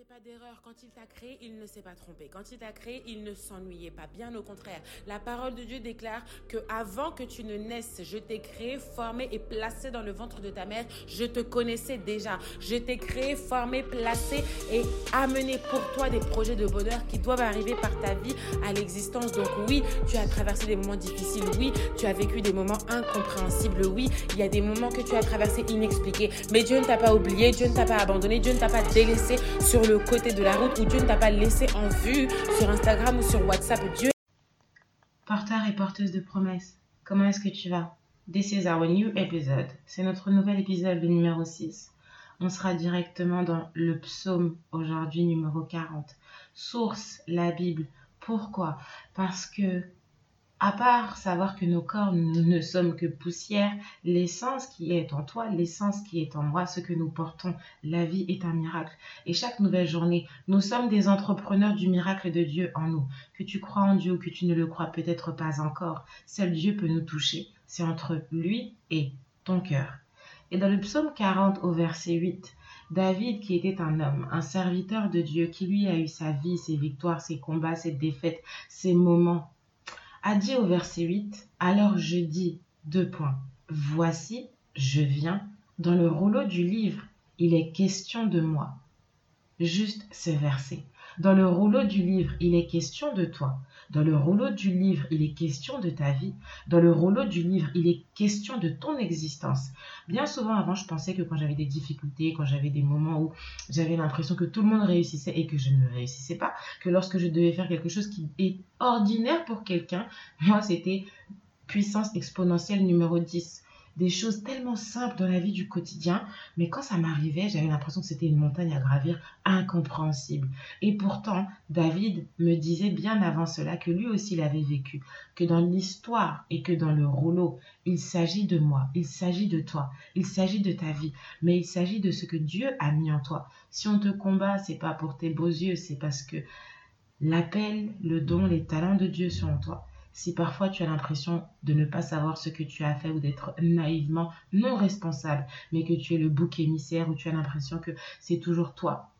fait pas d'erreur. Quand il t'a créé, il ne s'est pas trompé. Quand il t'a créé, il ne s'ennuyait pas. Bien au contraire. La parole de Dieu déclare que avant que tu ne naisses, je t'ai créé, formé et placé dans le ventre de ta mère. Je te connaissais déjà. Je t'ai créé, formé, placé et amené pour toi des projets de bonheur qui doivent arriver par ta vie à l'existence. Donc oui, tu as traversé des moments difficiles. Oui, tu as vécu des moments incompréhensibles. Oui, il y a des moments que tu as traversés inexpliqués. Mais Dieu ne t'a pas oublié. Dieu ne t'a pas abandonné. Dieu ne t'a pas délaissé sur le côté de la route où Dieu ne t'a pas laissé en vue sur Instagram ou sur WhatsApp. Dieu. Porteur et porteuse de promesses, comment est-ce que tu vas? This is our new episode. C'est notre nouvel épisode, le numéro 6. On sera directement dans le psaume aujourd'hui, numéro 40. Source, la Bible. Pourquoi? Parce que à part savoir que nos corps ne sommes que poussière, l'essence qui est en toi, l'essence qui est en moi, ce que nous portons, la vie est un miracle. Et chaque nouvelle journée, nous sommes des entrepreneurs du miracle de Dieu en nous. Que tu crois en Dieu ou que tu ne le crois peut-être pas encore, seul Dieu peut nous toucher. C'est entre lui et ton cœur. Et dans le psaume 40 au verset 8, David, qui était un homme, un serviteur de Dieu, qui lui a eu sa vie, ses victoires, ses combats, ses défaites, ses moments a dit au verset 8, Alors je dis, deux points, Voici, je viens, dans le rouleau du livre, il est question de moi. Juste ce verset. Dans le rouleau du livre, il est question de toi. Dans le rouleau du livre, il est question de ta vie. Dans le rouleau du livre, il est question de ton existence. Bien souvent avant, je pensais que quand j'avais des difficultés, quand j'avais des moments où j'avais l'impression que tout le monde réussissait et que je ne réussissais pas, que lorsque je devais faire quelque chose qui est ordinaire pour quelqu'un, moi c'était puissance exponentielle numéro 10 des choses tellement simples dans la vie du quotidien, mais quand ça m'arrivait, j'avais l'impression que c'était une montagne à gravir incompréhensible. Et pourtant, David me disait bien avant cela que lui aussi l'avait vécu, que dans l'histoire et que dans le rouleau, il s'agit de moi, il s'agit de toi, il s'agit de ta vie, mais il s'agit de ce que Dieu a mis en toi. Si on te combat, c'est pas pour tes beaux yeux, c'est parce que l'appel, le don, les talents de Dieu sont en toi si parfois tu as l'impression de ne pas savoir ce que tu as fait ou d'être naïvement non responsable, mais que tu es le bouc émissaire ou tu as l'impression que c'est toujours toi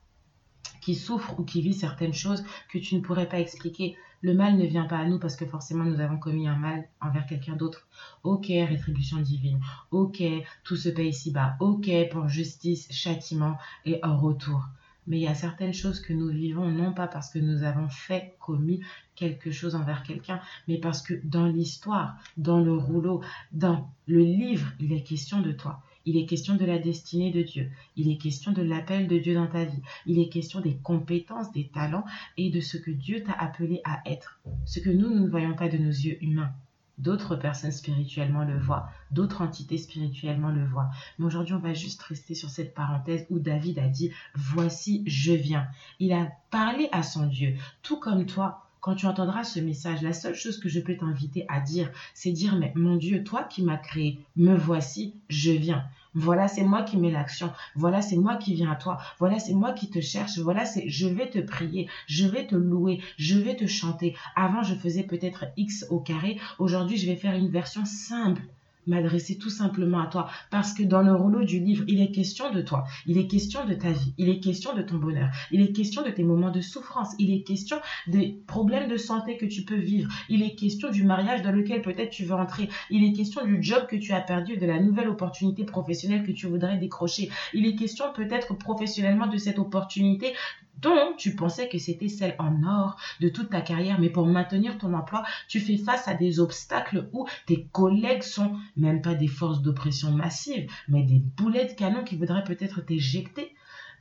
qui souffre ou qui vit certaines choses que tu ne pourrais pas expliquer. Le mal ne vient pas à nous parce que forcément nous avons commis un mal envers quelqu'un d'autre. Ok, rétribution divine. Ok, tout se paye ici-bas. Ok, pour justice, châtiment et en retour mais il y a certaines choses que nous vivons non pas parce que nous avons fait, commis quelque chose envers quelqu'un, mais parce que dans l'histoire, dans le rouleau, dans le livre, il est question de toi. Il est question de la destinée de Dieu. Il est question de l'appel de Dieu dans ta vie. Il est question des compétences, des talents et de ce que Dieu t'a appelé à être. Ce que nous, nous ne voyons pas de nos yeux humains. D'autres personnes spirituellement le voient, d'autres entités spirituellement le voient. Mais aujourd'hui, on va juste rester sur cette parenthèse où David a dit, voici, je viens. Il a parlé à son Dieu, tout comme toi. Quand tu entendras ce message, la seule chose que je peux t'inviter à dire, c'est dire, mais mon Dieu, toi qui m'as créé, me voici, je viens. Voilà, c'est moi qui mets l'action. Voilà, c'est moi qui viens à toi. Voilà, c'est moi qui te cherche. Voilà, c'est je vais te prier, je vais te louer, je vais te chanter. Avant, je faisais peut-être X au carré. Aujourd'hui, je vais faire une version simple m'adresser tout simplement à toi. Parce que dans le rouleau du livre, il est question de toi. Il est question de ta vie. Il est question de ton bonheur. Il est question de tes moments de souffrance. Il est question des problèmes de santé que tu peux vivre. Il est question du mariage dans lequel peut-être tu veux entrer. Il est question du job que tu as perdu, de la nouvelle opportunité professionnelle que tu voudrais décrocher. Il est question peut-être professionnellement de cette opportunité dont tu pensais que c'était celle en or de toute ta carrière, mais pour maintenir ton emploi, tu fais face à des obstacles où tes collègues sont même pas des forces d'oppression massives, mais des boulets de canon qui voudraient peut-être t'éjecter.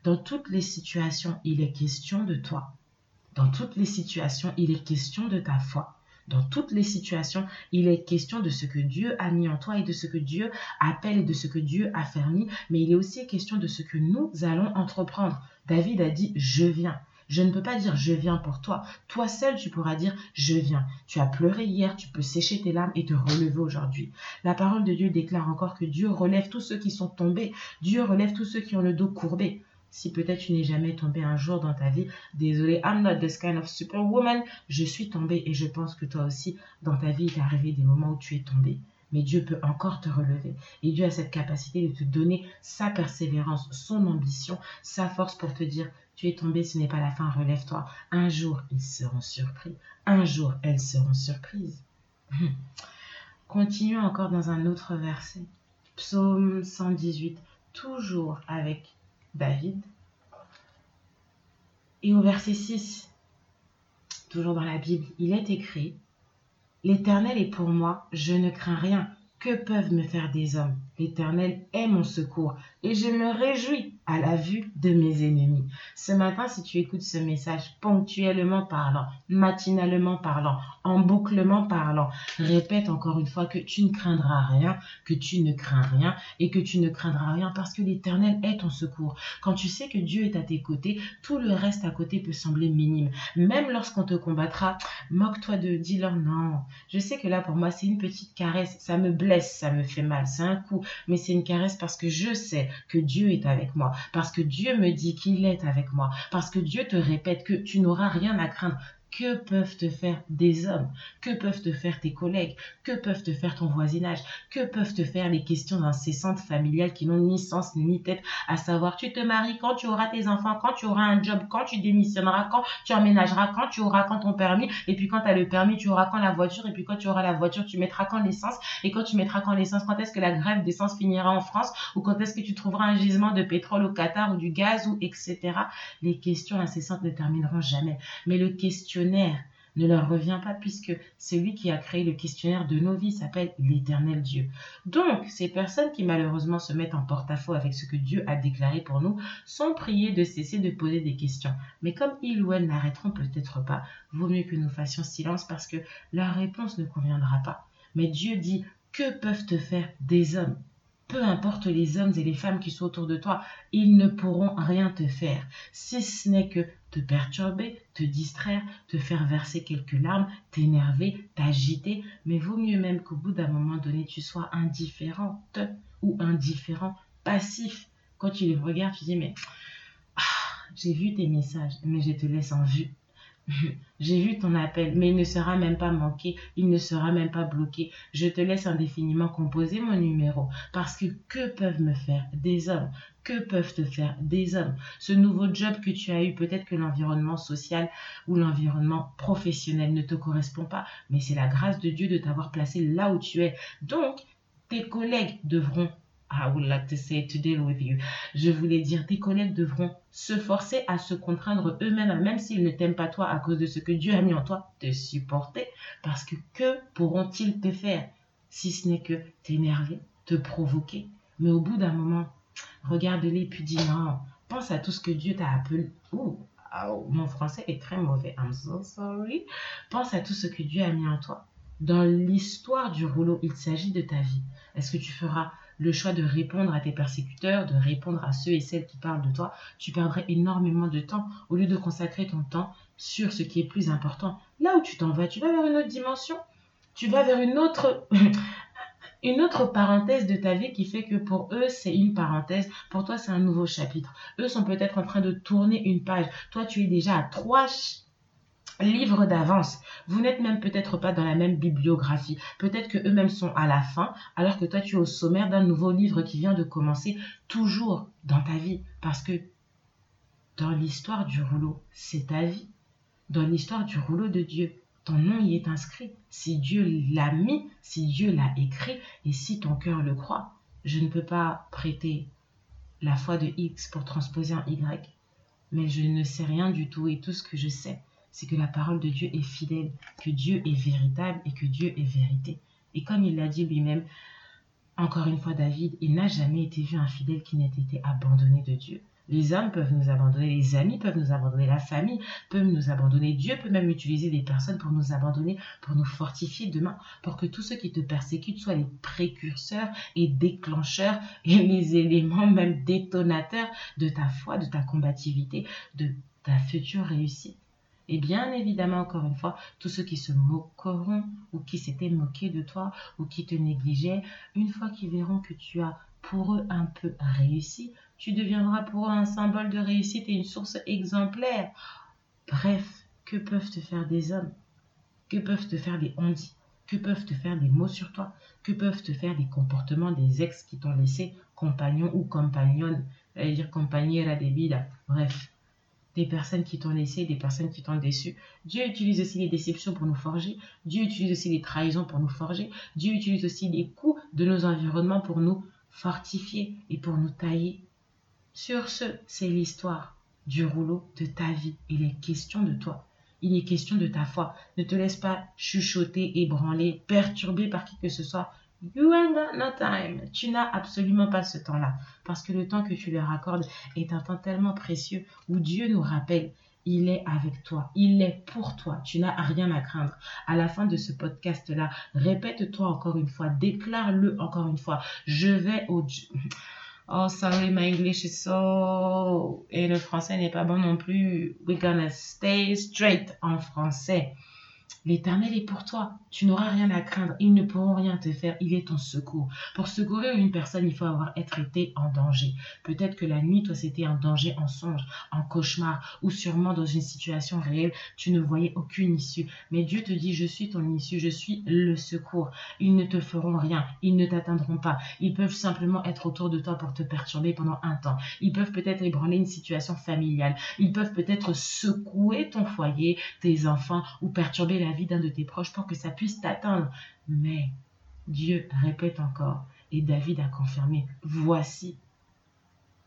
Dans toutes les situations, il est question de toi. Dans toutes les situations, il est question de ta foi. Dans toutes les situations, il est question de ce que Dieu a mis en toi et de ce que Dieu appelle et de ce que Dieu a fermé, mais il est aussi question de ce que nous allons entreprendre. David a dit, je viens. Je ne peux pas dire je viens pour toi. Toi seul, tu pourras dire je viens. Tu as pleuré hier, tu peux sécher tes larmes et te relever aujourd'hui. La parole de Dieu déclare encore que Dieu relève tous ceux qui sont tombés. Dieu relève tous ceux qui ont le dos courbé. Si peut-être tu n'es jamais tombé un jour dans ta vie, désolé, I'm not this kind of superwoman. Je suis tombée et je pense que toi aussi, dans ta vie, il est arrivé des moments où tu es tombé. Mais Dieu peut encore te relever. Et Dieu a cette capacité de te donner sa persévérance, son ambition, sa force pour te dire, tu es tombé, ce n'est pas la fin, relève-toi. Un jour, ils seront surpris. Un jour, elles seront surprises. Continuons encore dans un autre verset. Psaume 118, toujours avec David. Et au verset 6, toujours dans la Bible, il est écrit, L'Éternel est pour moi, je ne crains rien. Que peuvent me faire des hommes? L'Éternel est mon secours et je me réjouis à la vue de mes ennemis. Ce matin, si tu écoutes ce message ponctuellement parlant, matinalement parlant, en bouclement parlant, répète encore une fois que tu ne craindras rien, que tu ne crains rien et que tu ne craindras rien parce que l'Éternel est ton secours. Quand tu sais que Dieu est à tes côtés, tout le reste à côté peut sembler minime. Même lorsqu'on te combattra, moque-toi de, dis-leur non. Je sais que là pour moi c'est une petite caresse, ça me blesse, ça me fait mal, c'est un coup, mais c'est une caresse parce que je sais que Dieu est avec moi, parce que Dieu me dit qu'il est avec moi, parce que Dieu te répète que tu n'auras rien à craindre. Que peuvent te faire des hommes? Que peuvent te faire tes collègues? Que peuvent te faire ton voisinage? Que peuvent te faire les questions incessantes familiales qui n'ont ni sens ni tête À savoir, tu te maries quand tu auras tes enfants, quand tu auras un job, quand tu démissionneras, quand tu emménageras, quand tu auras quand ton permis, et puis quand tu as le permis, tu auras quand la voiture, et puis quand tu auras la voiture, tu mettras quand l'essence, et quand tu mettras quand l'essence, quand est-ce que la grève d'essence finira en France, ou quand est-ce que tu trouveras un gisement de pétrole au Qatar ou du gaz, ou etc. Les questions incessantes ne termineront jamais. Mais le question ne leur revient pas puisque celui qui a créé le questionnaire de nos vies s'appelle l'éternel Dieu. Donc, ces personnes qui malheureusement se mettent en porte-à-faux avec ce que Dieu a déclaré pour nous sont priées de cesser de poser des questions. Mais comme ils ou elles n'arrêteront peut-être pas, vaut mieux que nous fassions silence parce que leur réponse ne conviendra pas. Mais Dieu dit, que peuvent te faire des hommes? Peu importe les hommes et les femmes qui sont autour de toi, ils ne pourront rien te faire, si ce n'est que te perturber, te distraire, te faire verser quelques larmes, t'énerver, t'agiter, mais vaut mieux même qu'au bout d'un moment donné, tu sois indifférente ou indifférent, passif. Quand tu les regardes, tu dis, mais ah, j'ai vu tes messages, mais je te laisse en vue. J'ai vu ton appel, mais il ne sera même pas manqué, il ne sera même pas bloqué. Je te laisse indéfiniment composer mon numéro, parce que que peuvent me faire des hommes Que peuvent te faire des hommes Ce nouveau job que tu as eu, peut-être que l'environnement social ou l'environnement professionnel ne te correspond pas, mais c'est la grâce de Dieu de t'avoir placé là où tu es. Donc, tes collègues devront I would like to say to deal with you. Je voulais dire, tes collègues devront se forcer à se contraindre eux-mêmes, même s'ils ne t'aiment pas toi à cause de ce que Dieu a mis en toi, te supporter. Parce que que pourront-ils te faire? Si ce n'est que t'énerver, te provoquer Mais au bout d'un moment, regarde-les puis dis non, pense à tout ce que Dieu t'a appelé. Ouh, mon français est très mauvais. I'm so sorry. Pense à tout ce que Dieu a mis en toi. Dans l'histoire du rouleau, il s'agit de ta vie. Est-ce que tu feras le choix de répondre à tes persécuteurs, de répondre à ceux et celles qui parlent de toi, tu perdrais énormément de temps au lieu de consacrer ton temps sur ce qui est plus important. Là où tu t'en vas, tu vas vers une autre dimension. Tu vas vers une autre une autre parenthèse de ta vie qui fait que pour eux, c'est une parenthèse. Pour toi, c'est un nouveau chapitre. Eux sont peut-être en train de tourner une page. Toi, tu es déjà à trois livre d'avance. Vous n'êtes même peut-être pas dans la même bibliographie. Peut-être que eux-mêmes sont à la fin, alors que toi tu es au sommaire d'un nouveau livre qui vient de commencer toujours dans ta vie. Parce que dans l'histoire du rouleau, c'est ta vie. Dans l'histoire du rouleau de Dieu, ton nom y est inscrit. Si Dieu l'a mis, si Dieu l'a écrit, et si ton cœur le croit, je ne peux pas prêter la foi de X pour transposer un Y. Mais je ne sais rien du tout et tout ce que je sais, c'est que la parole de Dieu est fidèle, que Dieu est véritable et que Dieu est vérité. Et comme il l'a dit lui-même, encore une fois David, il n'a jamais été vu un fidèle qui n'ait été abandonné de Dieu. Les hommes peuvent nous abandonner, les amis peuvent nous abandonner, la famille peut nous abandonner. Dieu peut même utiliser des personnes pour nous abandonner, pour nous fortifier demain, pour que tous ceux qui te persécutent soient les précurseurs et déclencheurs et les éléments même détonateurs de ta foi, de ta combativité, de ta future réussite. Et bien évidemment, encore une fois, tous ceux qui se moqueront ou qui s'étaient moqués de toi ou qui te négligeaient, une fois qu'ils verront que tu as pour eux un peu réussi, tu deviendras pour eux un symbole de réussite et une source exemplaire. Bref, que peuvent te faire des hommes? Que peuvent te faire des ondits? Que peuvent te faire des mots sur toi? Que peuvent te faire des comportements des ex qui t'ont laissé, compagnons ou compagnonnes, à dire compagnera des vida, bref, des personnes qui t'ont laissé, des personnes qui t'ont déçu. Dieu utilise aussi les déceptions pour nous forger. Dieu utilise aussi les trahisons pour nous forger. Dieu utilise aussi les coups de nos environnements pour nous fortifier et pour nous tailler. Sur ce, c'est l'histoire du rouleau de ta vie. Il est question de toi. Il est question de ta foi. Ne te laisse pas chuchoter, ébranler, perturber par qui que ce soit. You ain't got no time. Tu n'as absolument pas ce temps-là. Parce que le temps que tu leur accordes est un temps tellement précieux où Dieu nous rappelle il est avec toi, il est pour toi, tu n'as rien à craindre. À la fin de ce podcast-là, répète-toi encore une fois, déclare-le encore une fois, je vais au... Oh, sorry, my English is so... Et le français n'est pas bon non plus. We're gonna stay straight en français. L'Éternel est pour toi. Tu n'auras rien à craindre. Ils ne pourront rien te faire. Il est ton secours. Pour secourir une personne, il faut avoir été en danger. Peut-être que la nuit, toi, c'était un danger en songe, en cauchemar, ou sûrement dans une situation réelle, tu ne voyais aucune issue. Mais Dieu te dit, je suis ton issue, je suis le secours. Ils ne te feront rien. Ils ne t'atteindront pas. Ils peuvent simplement être autour de toi pour te perturber pendant un temps. Ils peuvent peut-être ébranler une situation familiale. Ils peuvent peut-être secouer ton foyer, tes enfants, ou perturber la vie d'un de tes proches pour que ça puisse t'atteindre. Mais Dieu répète encore, et David a confirmé, voici.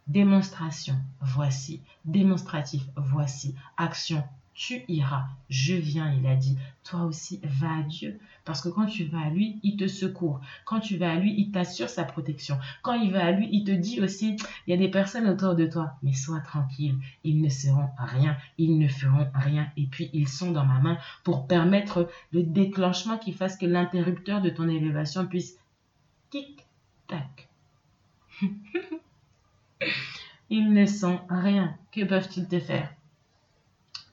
Démonstration, voici. Démonstratif, voici. Action, tu iras. Je viens, il a dit. Toi aussi, va à Dieu. Parce que quand tu vas à lui, il te secourt. Quand tu vas à lui, il t'assure sa protection. Quand il va à lui, il te dit aussi, il y a des personnes autour de toi. Mais sois tranquille. Ils ne seront rien. Ils ne feront rien. Et puis, ils sont dans ma main pour permettre le déclenchement qui fasse que l'interrupteur de ton élévation puisse tic-tac. ils ne sont rien. Que peuvent-ils te faire?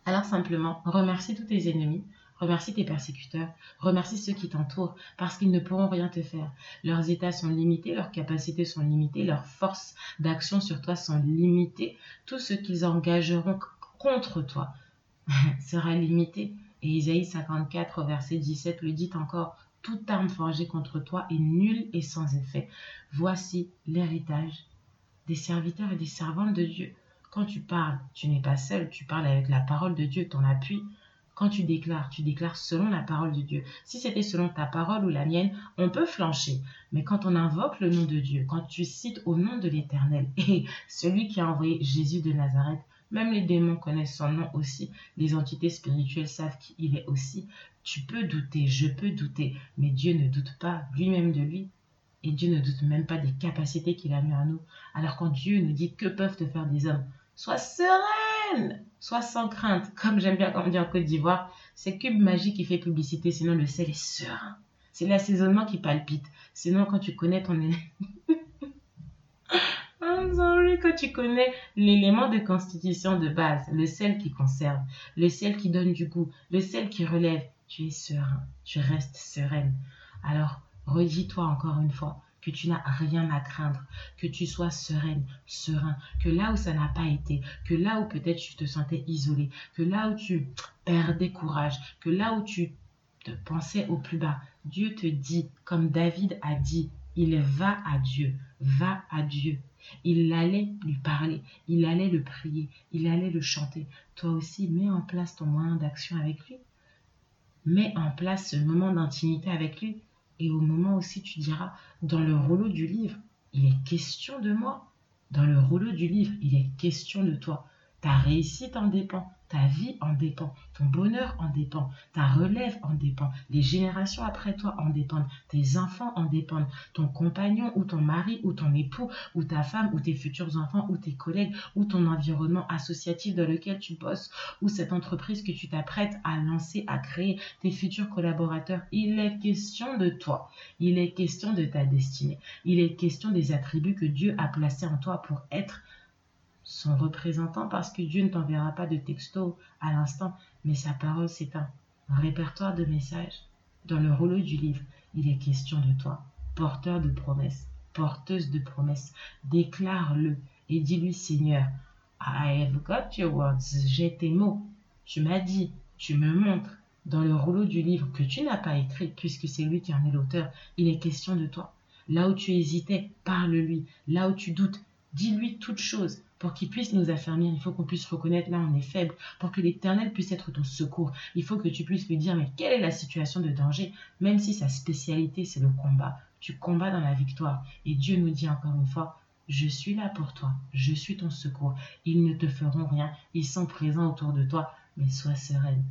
Alors simplement, remercie tous tes ennemis, remercie tes persécuteurs, remercie ceux qui t'entourent, parce qu'ils ne pourront rien te faire. Leurs états sont limités, leurs capacités sont limitées, leurs forces d'action sur toi sont limitées. Tout ce qu'ils engageront contre toi sera limité. Et Isaïe 54, verset 17 le dit encore, toute arme forgée contre toi est nulle et sans effet. Voici l'héritage des serviteurs et des servantes de Dieu. Quand tu parles, tu n'es pas seul, tu parles avec la parole de Dieu, ton appui. Quand tu déclares, tu déclares selon la parole de Dieu. Si c'était selon ta parole ou la mienne, on peut flancher. Mais quand on invoque le nom de Dieu, quand tu cites au nom de l'Éternel et celui qui a envoyé Jésus de Nazareth, même les démons connaissent son nom aussi, les entités spirituelles savent qui il est aussi. Tu peux douter, je peux douter, mais Dieu ne doute pas lui-même de lui. Et Dieu ne doute même pas des capacités qu'il a mis en nous. Alors quand Dieu nous dit que peuvent te faire des hommes, Sois sereine, sois sans crainte. Comme j'aime bien quand on dit en Côte d'Ivoire, c'est Cube Magie qui fait publicité, sinon le sel est serein. C'est l'assaisonnement qui palpite. Sinon, quand tu connais ton quand tu connais l'élément de constitution de base, le sel qui conserve, le sel qui donne du goût, le sel qui relève, tu es serein, tu restes sereine. Alors, redis-toi encore une fois, que tu n'as rien à craindre, que tu sois sereine, serein, que là où ça n'a pas été, que là où peut-être tu te sentais isolé, que là où tu perdais courage, que là où tu te pensais au plus bas, Dieu te dit, comme David a dit, il va à Dieu, va à Dieu. Il allait lui parler, il allait le prier, il allait le chanter. Toi aussi, mets en place ton moyen d'action avec lui. Mets en place ce moment d'intimité avec lui. Et au moment aussi, tu diras, dans le rouleau du livre, il est question de moi. Dans le rouleau du livre, il est question de toi. Ta réussite en dépend. Ta vie en dépend, ton bonheur en dépend, ta relève en dépend, les générations après toi en dépendent, tes enfants en dépendent, ton compagnon ou ton mari ou ton époux ou ta femme ou tes futurs enfants ou tes collègues ou ton environnement associatif dans lequel tu bosses ou cette entreprise que tu t'apprêtes à lancer, à créer, tes futurs collaborateurs. Il est question de toi, il est question de ta destinée, il est question des attributs que Dieu a placés en toi pour être son représentant parce que Dieu ne t'enverra pas de texto à l'instant, mais sa parole c'est un répertoire de messages. Dans le rouleau du livre, il est question de toi, porteur de promesses, porteuse de promesses. Déclare-le et dis-lui Seigneur, I have got your words, j'ai tes mots. Tu m'as dit, tu me montres. dans le rouleau du livre que tu n'as pas écrit, puisque c'est lui qui en est l'auteur, il est question de toi. Là où tu hésitais, parle-lui. Là où tu doutes, dis-lui toutes choses pour qu'il puisse nous affermir. Il faut qu'on puisse reconnaître là on est faible, pour que l'Éternel puisse être ton secours. Il faut que tu puisses lui dire mais quelle est la situation de danger, même si sa spécialité c'est le combat. Tu combats dans la victoire. Et Dieu nous dit encore une fois, je suis là pour toi, je suis ton secours. Ils ne te feront rien, ils sont présents autour de toi, mais sois sereine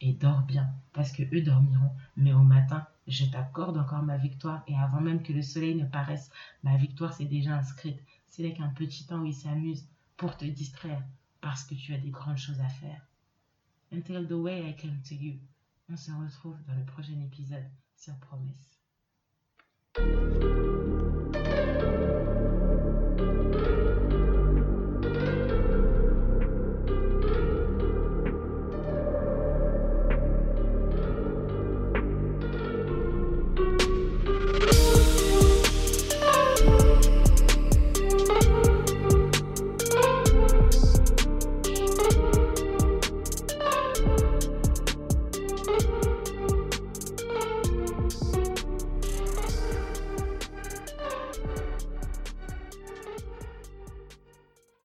et dors bien, parce que eux dormiront. Mais au matin, je t'accorde encore ma victoire, et avant même que le soleil ne paraisse, ma victoire s'est déjà inscrite. C'est n'est qu'un petit temps où ils s'amusent pour te distraire, parce que tu as des grandes choses à faire. Until the way I came to you. On se retrouve dans le prochain épisode sur Promesse.